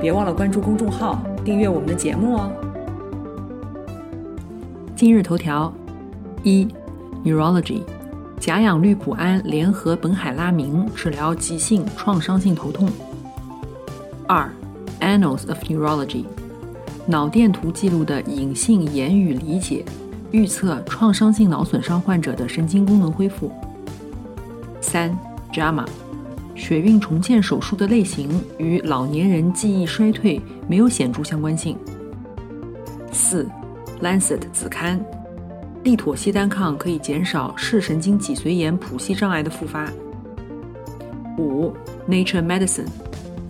别忘了关注公众号，订阅我们的节目哦。今日头条：一，Neurology，甲氧氯普胺联合苯海拉明治疗急性创伤性头痛。二，Annals of Neurology，脑电图记录的隐性言语理解，预测创伤性脑损伤患者的神经功能恢复。三，JAMA。血运重建手术的类型与老年人记忆衰退没有显著相关性。四，《Lancet》子刊，利妥昔单抗可以减少视神经脊髓炎谱系障碍的复发。五，《Nature Medicine》，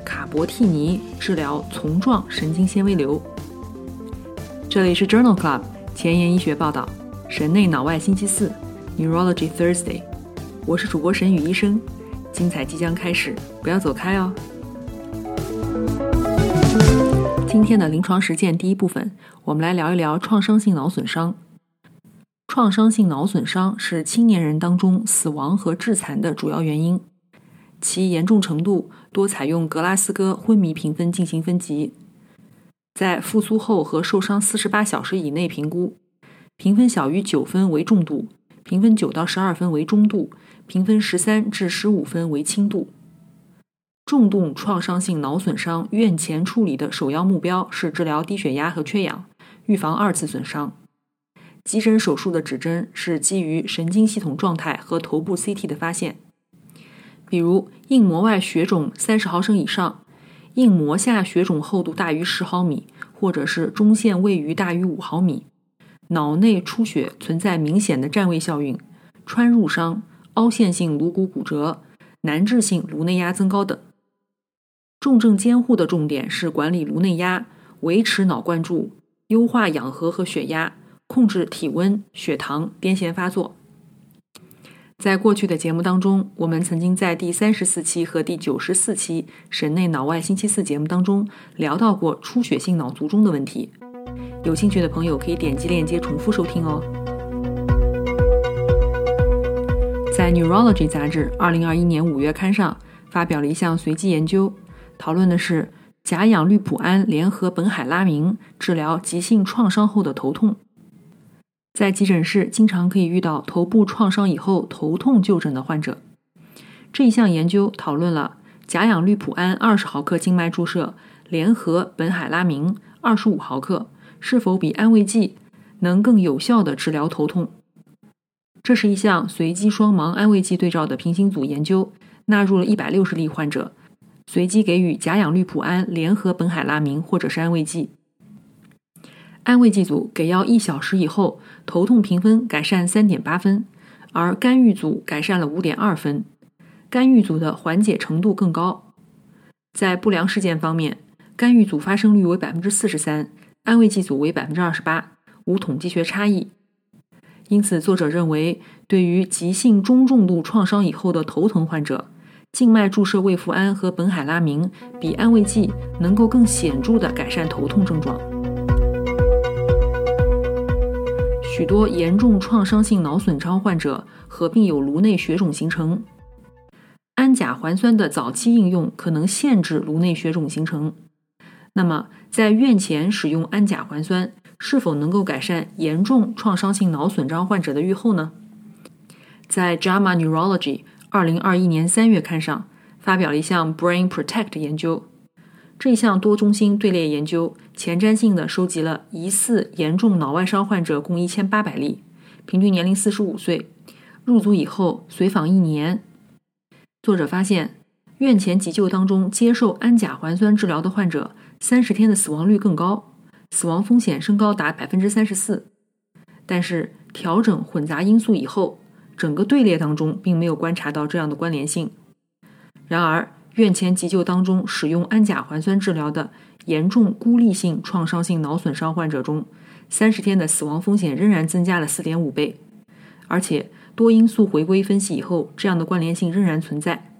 卡博替尼治疗丛状神经纤维瘤。这里是 Journal Club 前沿医学报道，神内脑外星期四，Neurology Thursday，我是主播沈宇医生。精彩即将开始，不要走开哦！今天的临床实践第一部分，我们来聊一聊创伤性脑损伤。创伤性脑损伤是青年人当中死亡和致残的主要原因，其严重程度多采用格拉斯哥昏迷评分进行分级，在复苏后和受伤四十八小时以内评估，评分小于九分为重度，评分九到十二分为中度。评分十三至十五分为轻度。重度创伤性脑损伤院前处理的首要目标是治疗低血压和缺氧，预防二次损伤。急诊手术的指针是基于神经系统状态和头部 CT 的发现，比如硬膜外血肿三十毫升以上，硬膜下血肿厚度大于十毫米，或者是中线位于大于五毫米，脑内出血存在明显的占位效应，穿入伤。凹陷性颅骨骨折、难治性颅内压增高等。重症监护的重点是管理颅内压、维持脑灌注、优化氧合和血压、控制体温、血糖、癫痫发作。在过去的节目当中，我们曾经在第三十四期和第九十四期《神内脑外星期四》节目当中聊到过出血性脑卒中的问题。有兴趣的朋友可以点击链接重复收听哦。在《Neurology》杂志2021年5月刊上发表了一项随机研究，讨论的是甲氧氯普胺联合苯海拉明治疗急性创伤后的头痛。在急诊室经常可以遇到头部创伤以后头痛就诊的患者。这一项研究讨论了甲氧氯普胺20毫克静脉注射联合苯海拉明25毫克是否比安慰剂能更有效地治疗头痛。这是一项随机双盲安慰剂对照的平行组研究，纳入了一百六十例患者，随机给予甲氧氯普胺联合苯海拉明或者是安慰剂。安慰剂组给药一小时以后，头痛评分改善三点八分，而干预组改善了五点二分，干预组的缓解程度更高。在不良事件方面，干预组发生率为百分之四十三，安慰剂组为百分之二十八，无统计学差异。因此，作者认为，对于急性中重度创伤以后的头疼患者，静脉注射胃复安和苯海拉明比安慰剂能够更显著地改善头痛症状。许多严重创伤性脑损伤患者合并有颅内血肿形成，氨甲环酸的早期应用可能限制颅内血肿形成。那么，在院前使用氨甲环酸。是否能够改善严重创伤性脑损伤患者的预后呢？在《JAMA Neurology》二零二一年三月刊上发表了一项 Brain Protect 研究。这一项多中心队列研究前瞻性的收集了疑似严重脑外伤患者共一千八百例，平均年龄四十五岁，入组以后随访一年。作者发现，院前急救当中接受氨甲环酸治疗的患者，三十天的死亡率更高。死亡风险升高达百分之三十四，但是调整混杂因素以后，整个队列当中并没有观察到这样的关联性。然而，院前急救当中使用氨甲环酸治疗的严重孤立性创伤性脑损伤患者中，三十天的死亡风险仍然增加了四点五倍，而且多因素回归分析以后，这样的关联性仍然存在。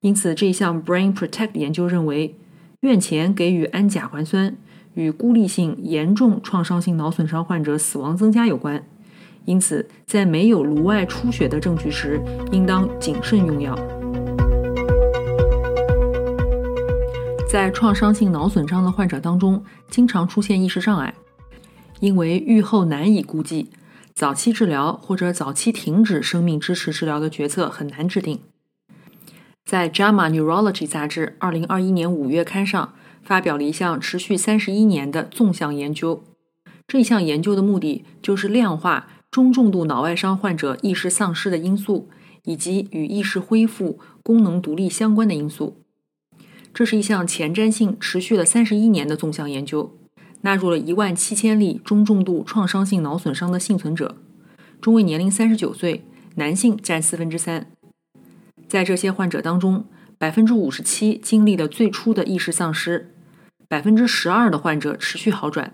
因此，这一项 Brain Protect 研究认为，院前给予氨甲环酸与孤立性严重创伤性脑损伤患者死亡增加有关。因此，在没有颅外出血的证据时，应当谨慎用药。在创伤性脑损伤的患者当中，经常出现意识障碍，因为预后难以估计，早期治疗或者早期停止生命支持治疗的决策很难制定。在《JAMA Neurology》杂志2021年5月刊上发表了一项持续31年的纵向研究。这项研究的目的就是量化中重度脑外伤患者意识丧失的因素，以及与意识恢复、功能独立相关的因素。这是一项前瞻性、持续了31年的纵向研究，纳入了一万七千例中重度创伤性脑损伤的幸存者，中位年龄39岁，男性占四分之三。在这些患者当中，百分之五十七经历了最初的意识丧失，百分之十二的患者持续好转。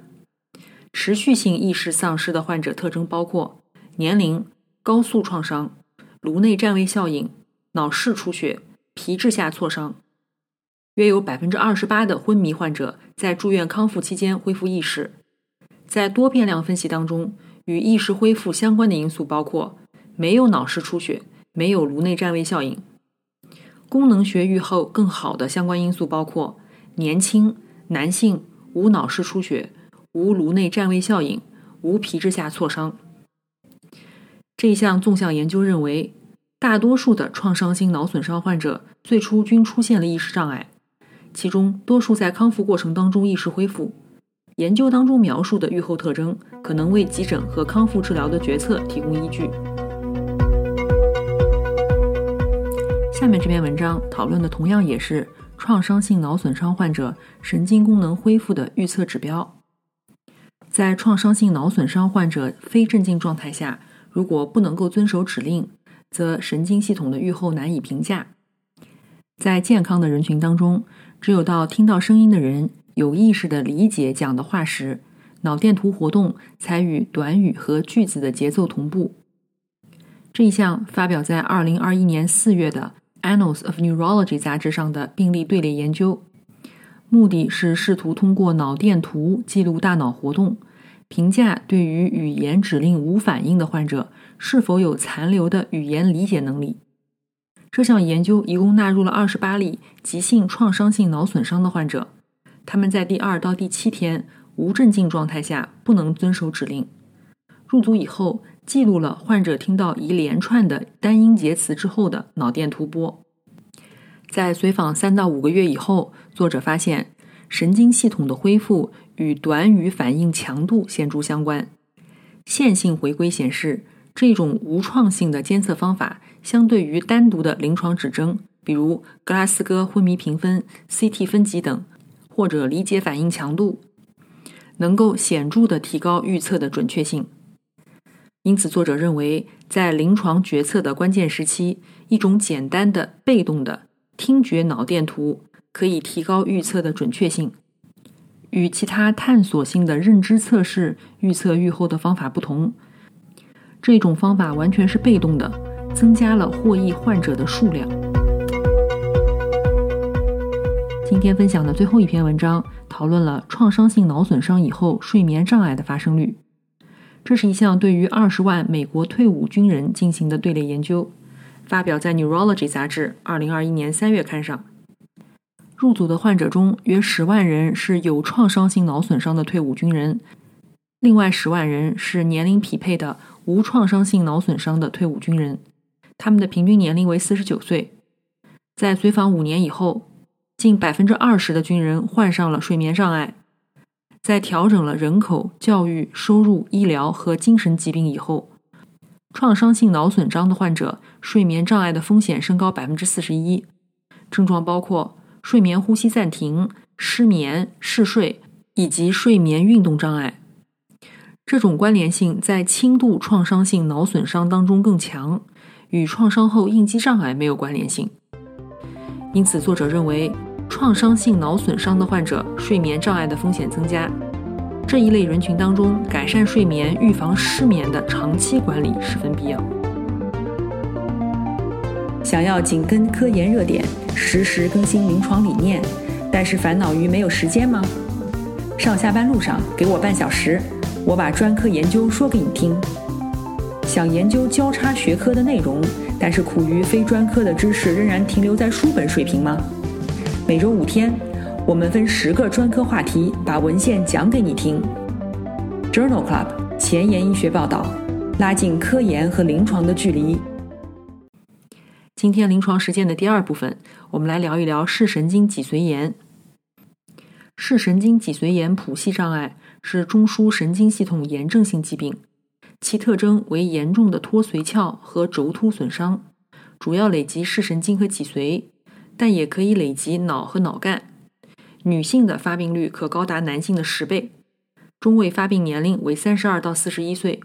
持续性意识丧失的患者特征包括年龄、高速创伤、颅内占位效应、脑室出血、皮质下挫伤。约有百分之二十八的昏迷患者在住院康复期间恢复意识。在多变量分析当中，与意识恢复相关的因素包括没有脑室出血。没有颅内占位效应，功能学愈后更好的相关因素包括年轻、男性、无脑室出血、无颅内占位效应、无皮质下挫伤。这一项纵向研究认为，大多数的创伤性脑损伤患者最初均出现了意识障碍，其中多数在康复过程当中意识恢复。研究当中描述的预后特征可能为急诊和康复治疗的决策提供依据。下面这篇文章讨论的同样也是创伤性脑损伤患者神经功能恢复的预测指标。在创伤性脑损伤患者非镇静状态下，如果不能够遵守指令，则神经系统的预后难以评价。在健康的人群当中，只有到听到声音的人有意识的理解讲的话时，脑电图活动才与短语和句子的节奏同步。这一项发表在二零二一年四月的。Annals of Neurology 杂志上的病例队列研究，目的是试图通过脑电图记录大脑活动，评价对于语言指令无反应的患者是否有残留的语言理解能力。这项研究一共纳入了二十八例急性创伤性脑损伤的患者，他们在第二到第七天无镇静状态下不能遵守指令。入组以后。记录了患者听到一连串的单音节词之后的脑电图波。在随访三到五个月以后，作者发现神经系统的恢复与短语反应强度显著相关。线性回归显示，这种无创性的监测方法，相对于单独的临床指征，比如格拉斯哥昏迷评分、CT 分级等，或者理解反应强度，能够显著的提高预测的准确性。因此，作者认为，在临床决策的关键时期，一种简单的被动的听觉脑电图可以提高预测的准确性。与其他探索性的认知测试预测预后的方法不同，这种方法完全是被动的，增加了获益患者的数量。今天分享的最后一篇文章讨论了创伤性脑损伤以后睡眠障碍的发生率。这是一项对于二十万美国退伍军人进行的队列研究，发表在《Neurology》杂志二零二一年三月刊上。入组的患者中，约十万人是有创伤性脑损伤的退伍军人，另外十万人是年龄匹配的无创伤性脑损伤的退伍军人，他们的平均年龄为四十九岁。在随访五年以后，近百分之二十的军人患上了睡眠障碍。在调整了人口、教育、收入、医疗和精神疾病以后，创伤性脑损伤的患者睡眠障碍的风险升高百分之四十一。症状包括睡眠呼吸暂停、失眠、嗜睡以及睡眠运动障碍。这种关联性在轻度创伤性脑损伤当中更强，与创伤后应激障碍没有关联性。因此，作者认为。创伤性脑损伤的患者睡眠障碍的风险增加。这一类人群当中，改善睡眠、预防失眠的长期管理十分必要。想要紧跟科研热点，实时更新临床理念，但是烦恼于没有时间吗？上下班路上给我半小时，我把专科研究说给你听。想研究交叉学科的内容，但是苦于非专科的知识仍然停留在书本水平吗？每周五天。我们分十个专科话题，把文献讲给你听。Journal Club 前沿医学报道，拉近科研和临床的距离。今天临床实践的第二部分，我们来聊一聊视神经脊髓炎。视神经脊髓炎谱系障碍是中枢神经系统炎症性疾病，其特征为严重的脱髓鞘和轴突损伤，主要累及视神经和脊髓，但也可以累及脑和脑干。女性的发病率可高达男性的十倍，中位发病年龄为三十二到四十一岁。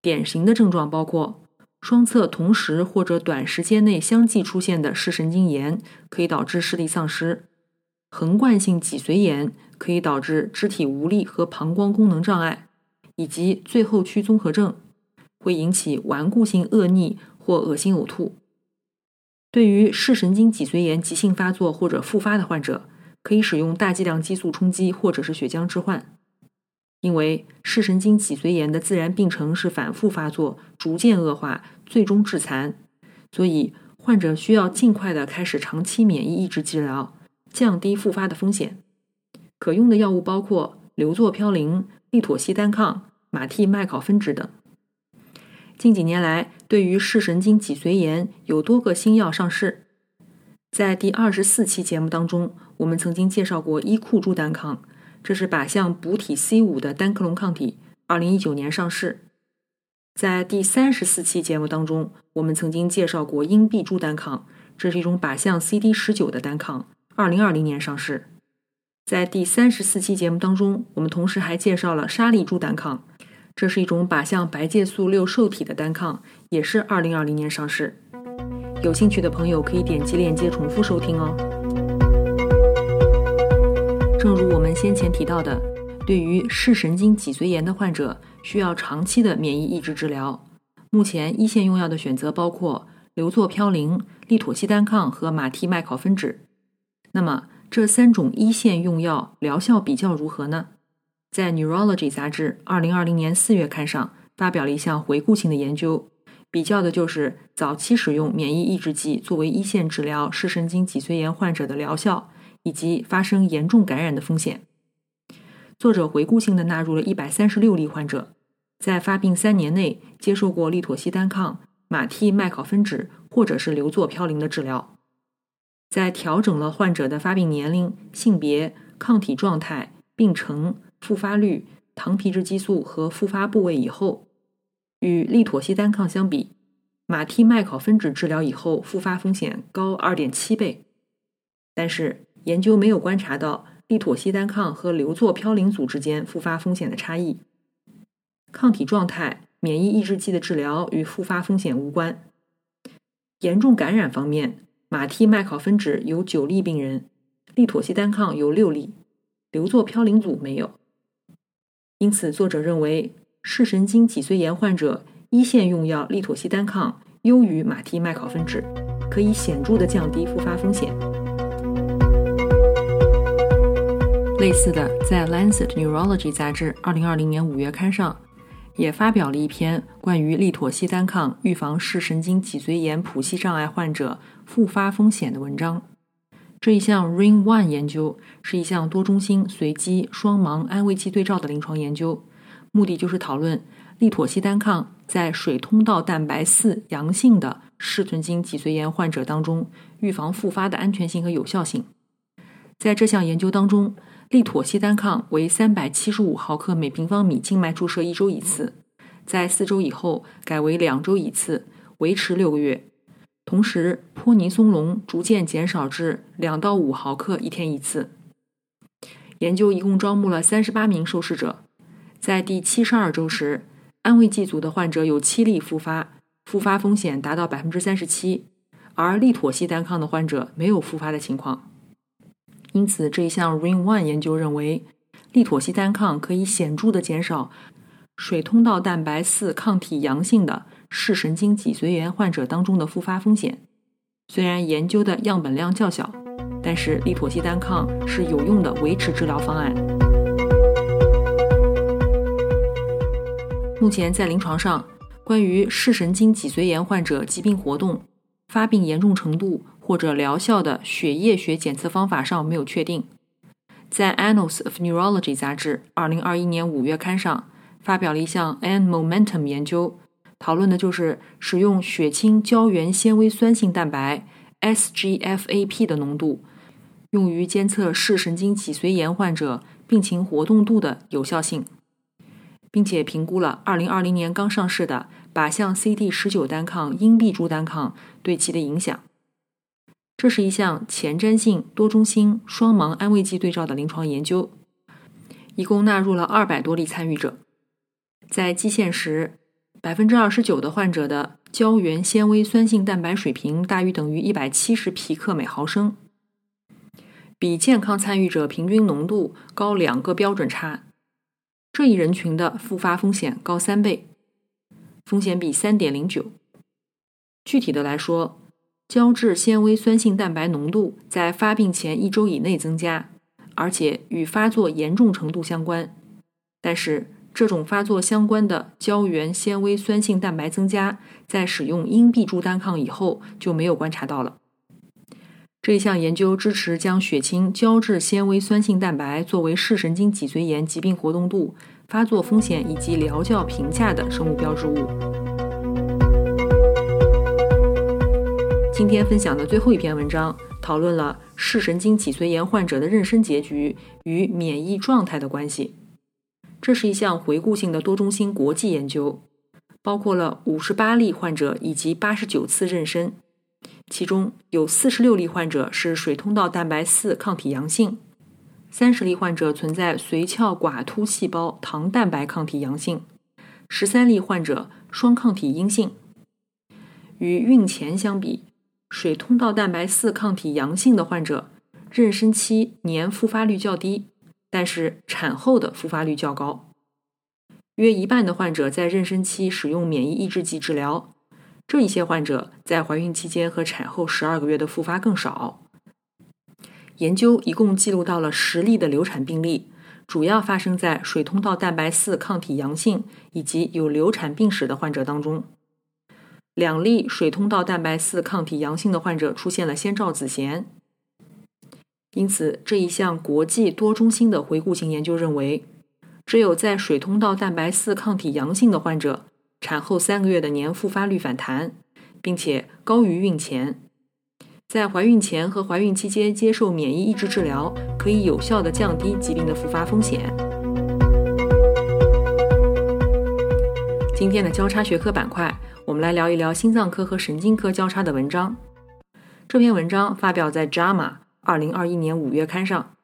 典型的症状包括双侧同时或者短时间内相继出现的视神经炎，可以导致视力丧失；横贯性脊髓炎可以导致肢体无力和膀胱功能障碍；以及最后区综合症，会引起顽固性恶逆或恶心呕吐。对于视神经脊髓炎急性发作或者复发的患者，可以使用大剂量激素冲击或者是血浆置换，因为视神经脊髓炎的自然病程是反复发作、逐渐恶化、最终致残，所以患者需要尽快的开始长期免疫抑制治疗，降低复发的风险。可用的药物包括硫唑嘌呤、利妥昔单抗、马替麦考芬酯等。近几年来，对于视神经脊髓炎有多个新药上市。在第二十四期节目当中，我们曾经介绍过伊库珠单抗，这是靶向补体 C 五的单克隆抗体，二零一九年上市。在第三十四期节目当中，我们曾经介绍过英必珠单抗，这是一种靶向 CD 十九的单抗，二零二零年上市。在第三十四期节目当中，我们同时还介绍了沙利珠单抗，这是一种靶向白介素六受体的单抗，也是二零二零年上市。有兴趣的朋友可以点击链接重复收听哦。正如我们先前提到的，对于视神经脊髓炎的患者，需要长期的免疫抑制治疗。目前一线用药的选择包括硫唑嘌呤、利妥昔单抗和马替麦考芬酯。那么这三种一线用药疗效比较如何呢？在《Neurology》杂志二零二零年四月刊上发表了一项回顾性的研究。比较的就是早期使用免疫抑制剂作为一线治疗视神经脊髓炎患者的疗效，以及发生严重感染的风险。作者回顾性的纳入了一百三十六例患者，在发病三年内接受过利妥昔单抗、马替麦考芬酯或者是硫唑嘌呤的治疗。在调整了患者的发病年龄、性别、抗体状态、病程、复发率、糖皮质激素和复发部位以后。与利妥昔单抗相比，马替麦考芬酯治疗以后复发风险高二点七倍。但是研究没有观察到利妥昔单抗和硫唑嘌呤组之间复发风险的差异。抗体状态、免疫抑制剂的治疗与复发风险无关。严重感染方面，马替麦考芬酯有九例病人，利妥昔单抗有六例，硫唑嘌呤组没有。因此，作者认为。视神经脊髓炎患者一线用药利妥昔单抗优于马替麦考芬酯，可以显著的降低复发风险。类似的，在《Lancet Neurology》杂志2020年5月刊上，也发表了一篇关于利妥昔单抗预防视神经脊髓炎谱系障碍患者复发风险的文章。这一项 Ring One 研究是一项多中心随机双盲安慰剂对照的临床研究。目的就是讨论利妥昔单抗在水通道蛋白四阳性的视神经脊髓炎患者当中预防复发的安全性和有效性。在这项研究当中，利妥昔单抗为三百七十五毫克每平方米静脉注射一周一次，在四周以后改为两周一次，维持六个月。同时，泼尼松龙逐渐减少至两到五毫克一天一次。研究一共招募了三十八名受试者。在第七十二周时，安慰剂组的患者有七例复发，复发风险达到百分之三十七，而利妥昔单抗的患者没有复发的情况。因此，这一项 Ring One 研究认为，利妥昔单抗可以显著的减少水通道蛋白四抗体阳性的视神经脊髓炎患者当中的复发风险。虽然研究的样本量较小，但是利妥昔单抗是有用的维持治疗方案。目前在临床上，关于视神经脊髓炎患者疾病活动、发病严重程度或者疗效的血液学检测方法上没有确定。在《Annals of Neurology》杂志2021年5月刊上发表了一项 N Momentum 研究，讨论的就是使用血清胶原纤维酸性蛋白 （SGFAP） 的浓度，用于监测视神经脊髓炎患者病情活动度的有效性。并且评估了2020年刚上市的靶向 CD19 单抗因必珠单抗对其的影响。这是一项前瞻性多中心双盲安慰剂对照的临床研究，一共纳入了200多例参与者。在基线时，29%的患者的胶原纤维酸性蛋白水平大于等于170皮克每毫升，比健康参与者平均浓度高两个标准差。这一人群的复发风险高三倍，风险比三点零九。具体的来说，胶质纤维酸性蛋白浓度在发病前一周以内增加，而且与发作严重程度相关。但是，这种发作相关的胶原纤维酸性蛋白增加，在使用因必珠单抗以后就没有观察到了。这一项研究支持将血清胶质纤维酸性蛋白作为视神经脊髓炎疾病活动度、发作风险以及疗效评价的生物标志物。今天分享的最后一篇文章讨论了视神经脊髓炎患者的妊娠结局与免疫状态的关系。这是一项回顾性的多中心国际研究，包括了五十八例患者以及八十九次妊娠。其中有四十六例患者是水通道蛋白四抗体阳性，三十例患者存在髓鞘寡突细胞糖蛋白抗体阳性，十三例患者双抗体阴性。与孕前相比，水通道蛋白四抗体阳性的患者，妊娠期年复发率较低，但是产后的复发率较高。约一半的患者在妊娠期使用免疫抑制剂治疗。这一些患者在怀孕期间和产后十二个月的复发更少。研究一共记录到了十例的流产病例，主要发生在水通道蛋白四抗体阳性以及有流产病史的患者当中。两例水通道蛋白四抗体阳性的患者出现了先兆子痫。因此，这一项国际多中心的回顾性研究认为，只有在水通道蛋白四抗体阳性的患者。产后三个月的年复发率反弹，并且高于孕前。在怀孕前和怀孕期间接受免疫抑制治疗，可以有效的降低疾病的复发风险。今天的交叉学科板块，我们来聊一聊心脏科和神经科交叉的文章。这篇文章发表在《JAMA》二零二一年五月刊上，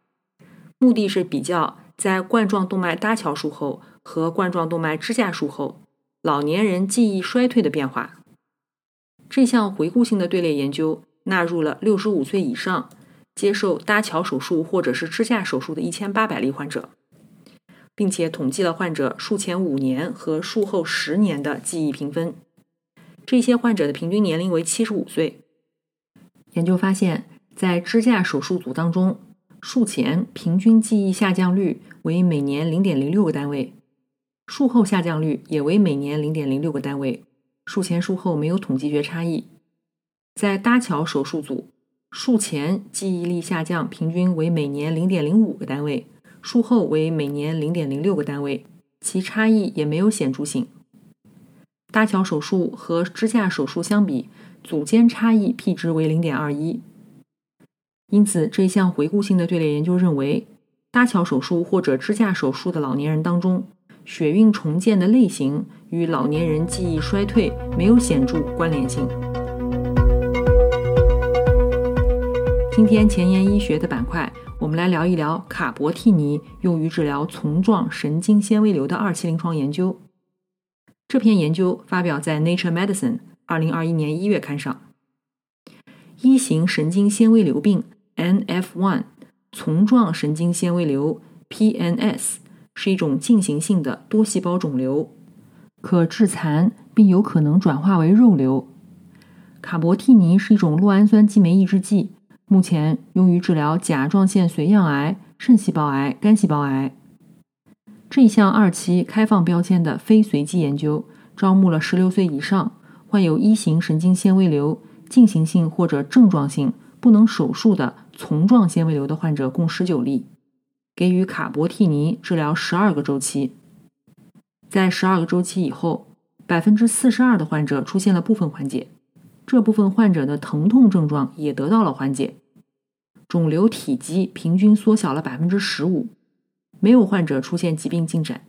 目的是比较在冠状动脉搭桥术后和冠状动脉支架术后。老年人记忆衰退的变化。这项回顾性的队列研究纳入了六十五岁以上接受搭桥手术或者是支架手术的一千八百例患者，并且统计了患者术前五年和术后十年的记忆评分。这些患者的平均年龄为七十五岁。研究发现，在支架手术组当中，术前平均记忆下降率为每年零点零六个单位。术后下降率也为每年零点零六个单位，术前术后没有统计学差异。在搭桥手术组，术前记忆力下降平均为每年零点零五个单位，术后为每年零点零六个单位，其差异也没有显著性。搭桥手术和支架手术相比，组间差异 p 值为零点二一。因此，这项回顾性的队列研究认为，搭桥手术或者支架手术的老年人当中。血运重建的类型与老年人记忆衰退没有显著关联性。今天前沿医学的板块，我们来聊一聊卡博替尼用于治疗丛状神经纤维瘤的二期临床研究。这篇研究发表在《Nature Medicine》二零二一年一月刊上。一型神经纤维瘤病 （NF1） 丛状神经纤维瘤 （PNS） 是一种进行性的多细胞肿瘤，可致残，并有可能转化为肉瘤。卡博替尼是一种酪氨酸激酶抑制剂，目前用于治疗甲状腺髓样癌、肾细胞癌、肝细胞癌。这一项二期开放标签的非随机研究，招募了16岁以上患有一型神经纤维瘤、进行性或者症状性不能手术的丛状纤维瘤的患者共19例，给予卡博替尼治疗12个周期。在12个周期以后，百分之四十二的患者出现了部分缓解。这部分患者的疼痛症状也得到了缓解，肿瘤体积平均缩小了百分之十五，没有患者出现疾病进展。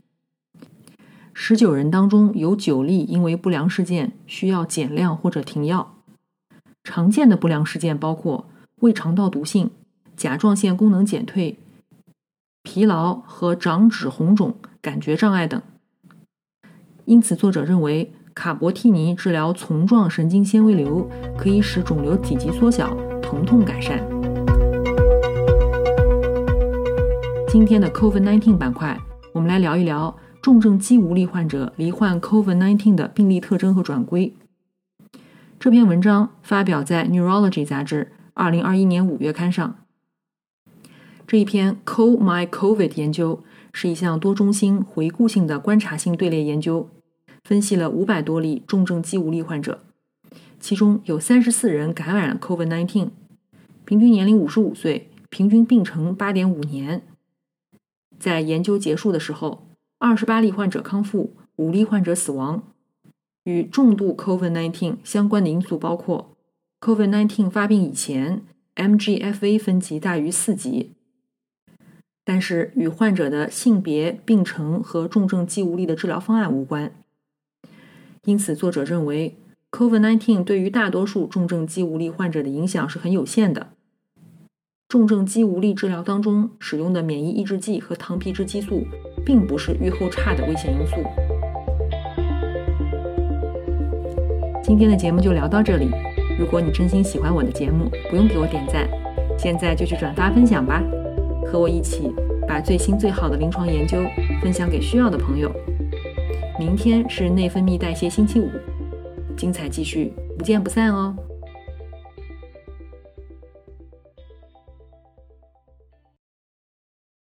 十九人当中有九例因为不良事件需要减量或者停药。常见的不良事件包括胃肠道毒性、甲状腺功能减退、疲劳和长脂红肿、感觉障碍等。因此，作者认为。卡博替尼治疗丛状神经纤维瘤，可以使肿瘤体积缩小，疼痛改善。今天的 COVID-19 板块，我们来聊一聊重症肌无力患者罹患 COVID-19 的病例特征和转归。这篇文章发表在《Neurology》杂志2021年5月刊上。这一篇 Co My COVID 研究是一项多中心回顾性的观察性队列研究。分析了五百多例重症肌无力患者，其中有三十四人感染了 COVID-19，平均年龄五十五岁，平均病程八点五年。在研究结束的时候，二十八例患者康复，五例患者死亡。与重度 COVID-19 相关的因素包括：COVID-19 发病以前 MGFA 分级大于四级，但是与患者的性别、病程和重症肌无力的治疗方案无关。因此，作者认为，COVID-19 对于大多数重症肌无力患者的影响是很有限的。重症肌无力治疗当中使用的免疫抑制剂和糖皮质激素，并不是预后差的危险因素。今天的节目就聊到这里。如果你真心喜欢我的节目，不用给我点赞，现在就去转发分享吧，和我一起把最新最好的临床研究分享给需要的朋友。明天是内分泌代谢星期五，精彩继续，不见不散哦。